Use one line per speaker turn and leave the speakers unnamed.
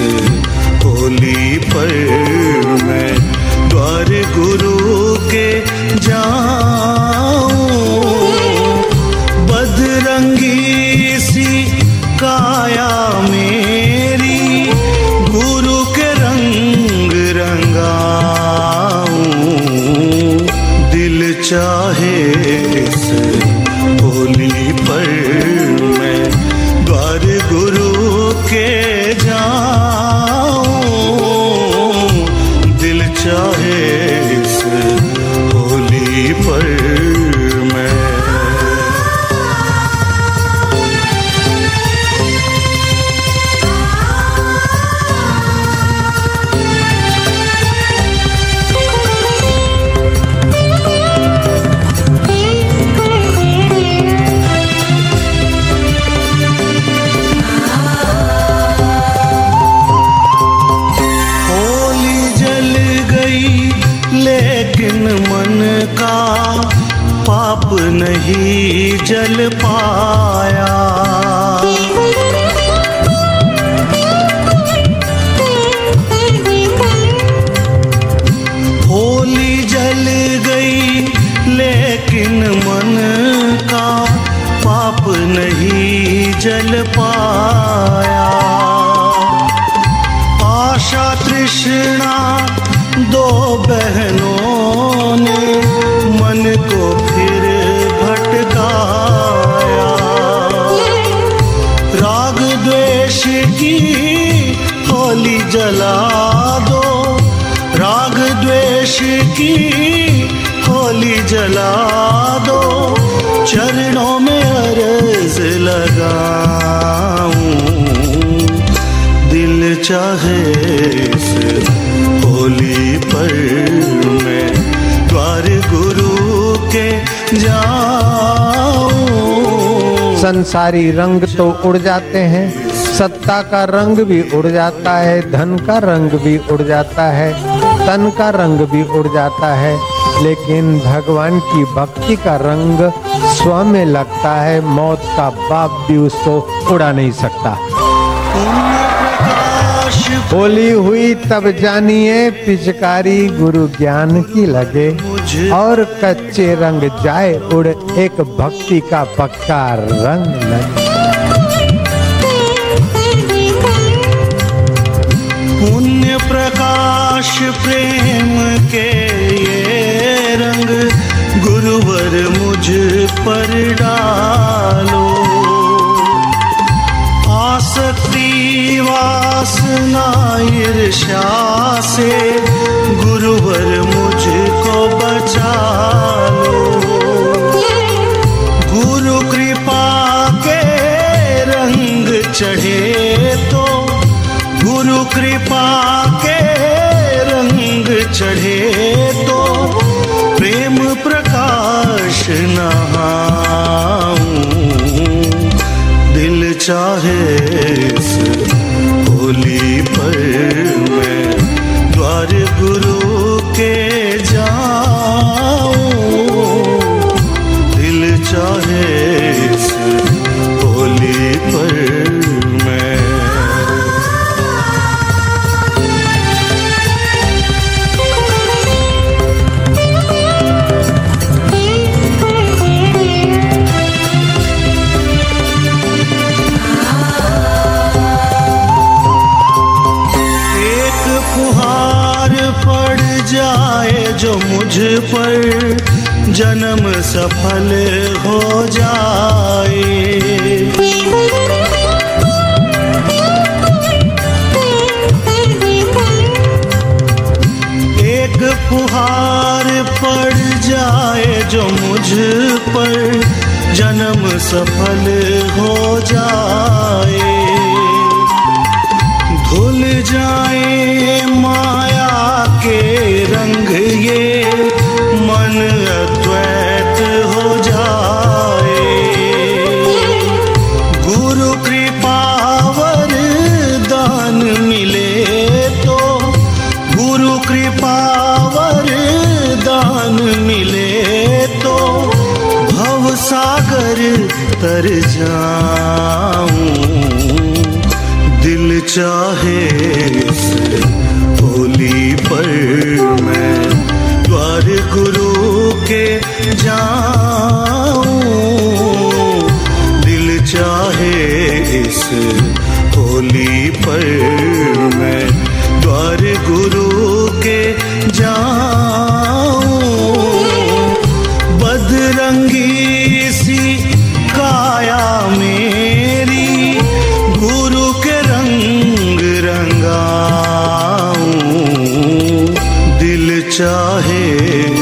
होली पर मैं द्वार गुरु के पाप नहीं जल पाया। होली जल गई, लेकिन मन का पाप नहीं जल पाया। आशा तृष्णा, दो बहनों जला दो। राग द्वेष की होली जला दो। चरणों में अर्ज़ लगाऊँ। दिल चाहे इस होली पर मैं द्वार गुरु के जाऊँ।
संसारी रंग तो उड़ जाते हैं। सत्ता का रंग भी उड़ जाता है, धन का रंग भी उड़ जाता है, तन का रंग भी उड़ जाता है, लेकिन भगवान की भक्ति का रंग स्व में लगता है, मौत का बाप भी उसको उड़ा नहीं सकता। होली हुई, तब जानिए, पिचकारी गुरु ज्ञान की लगे, और कच्चे रंग जाए, उड़ एक भक्ति का पक्का रंग लगे
प्रकाश प्रेम के ये रंग गुरुवर मुझ पर डालो। आसक्ति वासना ईर्ष्या से गुरुवर मुझको बचा लो गुरु कृपा के रंग चढ़े तो गुरु कृपा के चढ़े तो प्रेम प्रकाश नहाऊं। दिल चाहे होली पर मैं द्वार गुरु मुझ पर जन्म सफल हो जाए। एक फुहार पड़ जाए जो मुझ पर जन्म सफल हो जाए। धुल जाए माया के उतर जाऊँ। दिल चाहे इस होली पर मैं द्वार गुरु के जाऊँ। दिल चाहे इस होली पर मैं द्वार गुरु चाहे